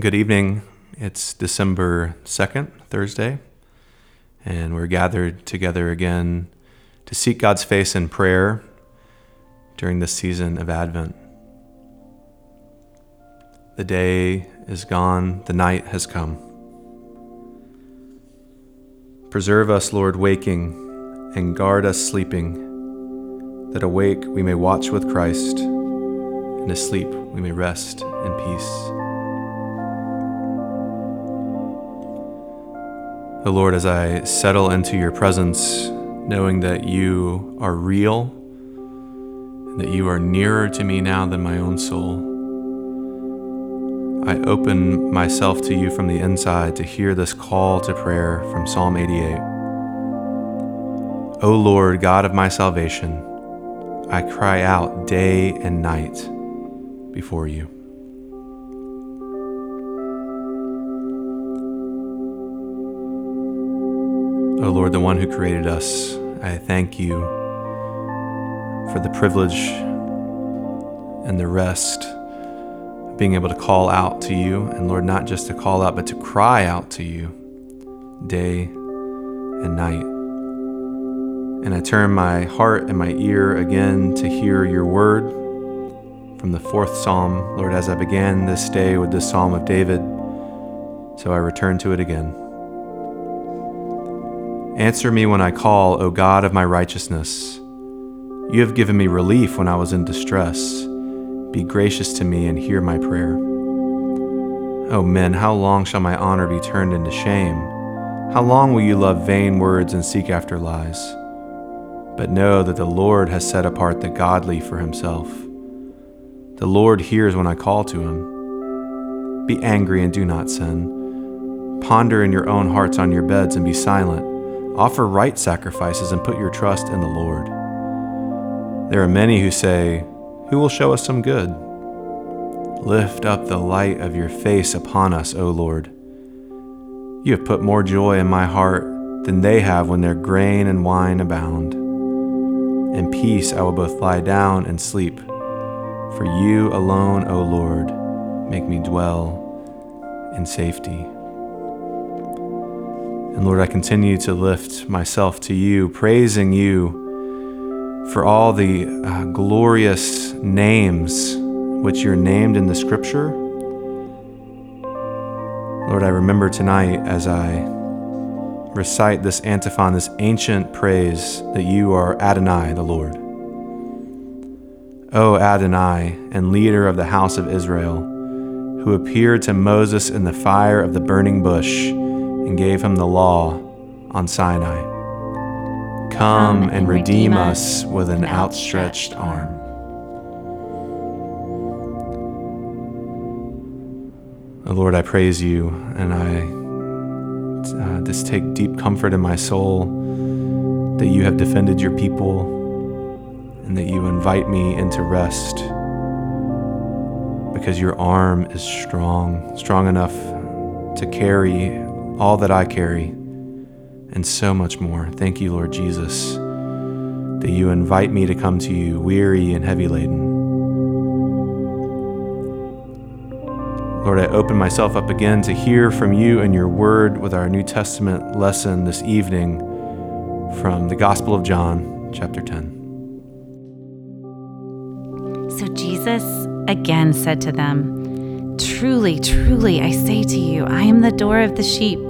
Good evening. It's December 2nd, Thursday, and we're gathered together again to seek God's face in prayer during this season of Advent. The day is gone, the night has come. Preserve us, Lord, waking, and guard us sleeping, that awake we may watch with Christ, and asleep we may rest in peace. O Lord, as I settle into your presence, knowing that you are real and that you are nearer to me now than my own soul, I open myself to you from the inside to hear this call to prayer from Psalm 88. O Lord, God of my salvation, I cry out day and night before you. O oh Lord, the one who created us, I thank you for the privilege and the rest of being able to call out to you. And Lord, not just to call out, but to cry out to you day and night. And I turn my heart and my ear again to hear your word from the fourth psalm. Lord, as I began this day with the psalm of David, so I return to it again. Answer me when I call, O God of my righteousness. You have given me relief when I was in distress. Be gracious to me and hear my prayer. O men, how long shall my honor be turned into shame? How long will you love vain words and seek after lies? But know that the Lord has set apart the godly for himself. The Lord hears when I call to him. Be angry and do not sin. Ponder in your own hearts on your beds and be silent. Offer right sacrifices and put your trust in the Lord. There are many who say, Who will show us some good? Lift up the light of your face upon us, O Lord. You have put more joy in my heart than they have when their grain and wine abound. In peace I will both lie down and sleep. For you alone, O Lord, make me dwell in safety. And Lord, I continue to lift myself to you, praising you for all the uh, glorious names which you're named in the scripture. Lord, I remember tonight as I recite this antiphon, this ancient praise, that you are Adonai, the Lord. O Adonai, and leader of the house of Israel, who appeared to Moses in the fire of the burning bush and gave him the law on Sinai. Come and redeem us with an outstretched arm. Oh Lord, I praise you and I uh, just take deep comfort in my soul that you have defended your people and that you invite me into rest because your arm is strong, strong enough to carry all that I carry, and so much more. Thank you, Lord Jesus, that you invite me to come to you weary and heavy laden. Lord, I open myself up again to hear from you and your word with our New Testament lesson this evening from the Gospel of John, chapter 10. So Jesus again said to them, Truly, truly, I say to you, I am the door of the sheep.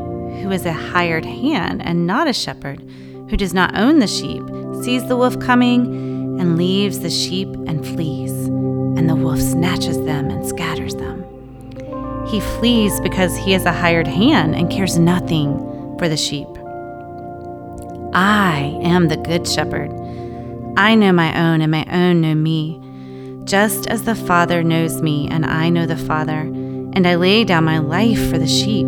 who is a hired hand and not a shepherd, who does not own the sheep, sees the wolf coming and leaves the sheep and flees, and the wolf snatches them and scatters them. He flees because he is a hired hand and cares nothing for the sheep. I am the good shepherd. I know my own, and my own know me, just as the Father knows me, and I know the Father, and I lay down my life for the sheep.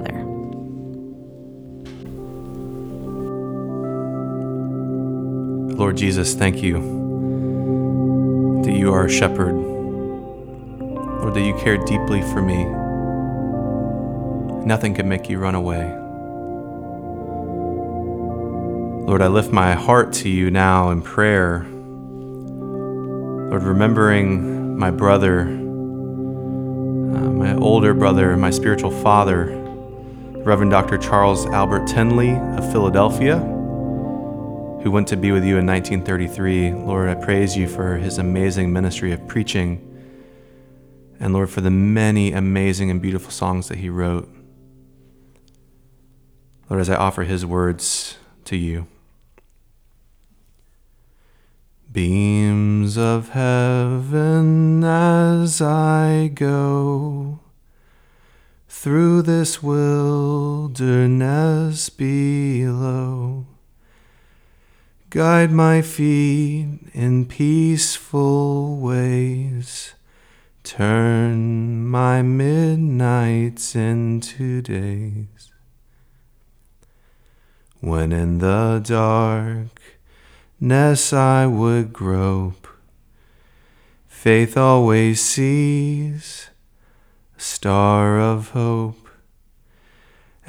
Lord Jesus, thank you that you are a shepherd, Lord, that you care deeply for me. Nothing can make you run away. Lord, I lift my heart to you now in prayer. Lord, remembering my brother, uh, my older brother, my spiritual father, Reverend Dr. Charles Albert Tindley of Philadelphia who went to be with you in 1933. Lord, I praise you for his amazing ministry of preaching, and Lord, for the many amazing and beautiful songs that he wrote. Lord, as I offer his words to you. Beams of heaven as I go through this wilderness below Guide my feet in peaceful ways. Turn my midnights into days. When in the darkness I would grope, faith always sees a star of hope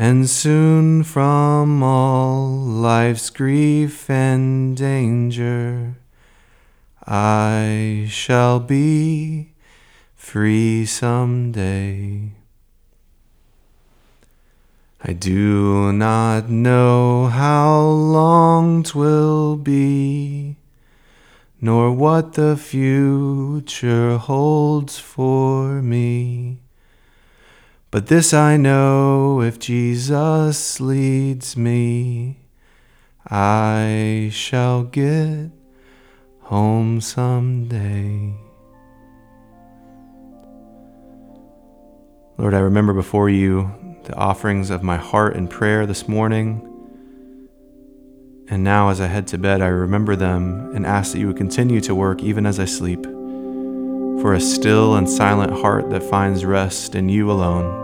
and soon from all life's grief and danger I shall be free someday. I do not know how long twill be, nor what the future holds for me. But this I know if Jesus leads me, I shall get home someday. Lord, I remember before you the offerings of my heart and prayer this morning. And now, as I head to bed, I remember them and ask that you would continue to work even as I sleep, for a still and silent heart that finds rest in you alone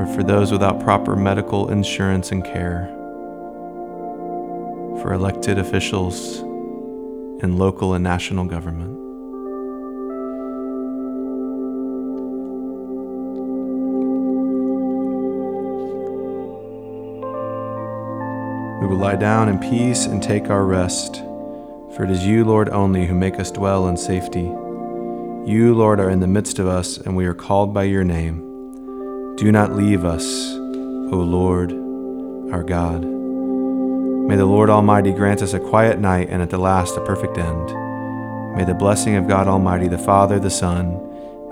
or for those without proper medical insurance and care, for elected officials in local and national government. We will lie down in peace and take our rest, for it is you, Lord, only who make us dwell in safety. You, Lord, are in the midst of us, and we are called by your name. Do not leave us, O Lord, our God. May the Lord Almighty grant us a quiet night and at the last a perfect end. May the blessing of God Almighty, the Father, the Son,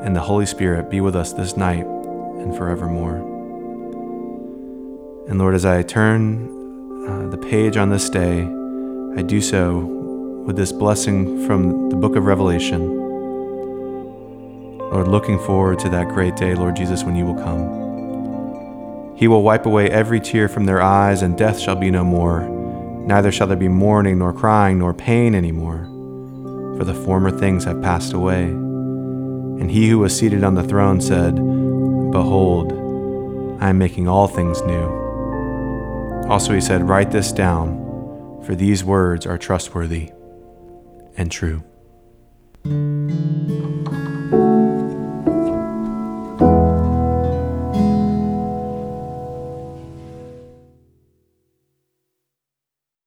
and the Holy Spirit be with us this night and forevermore. And Lord, as I turn uh, the page on this day, I do so with this blessing from the book of Revelation. Lord, looking forward to that great day, Lord Jesus, when you will come. He will wipe away every tear from their eyes, and death shall be no more. Neither shall there be mourning, nor crying, nor pain any more, for the former things have passed away. And he who was seated on the throne said, Behold, I am making all things new. Also he said, Write this down, for these words are trustworthy and true.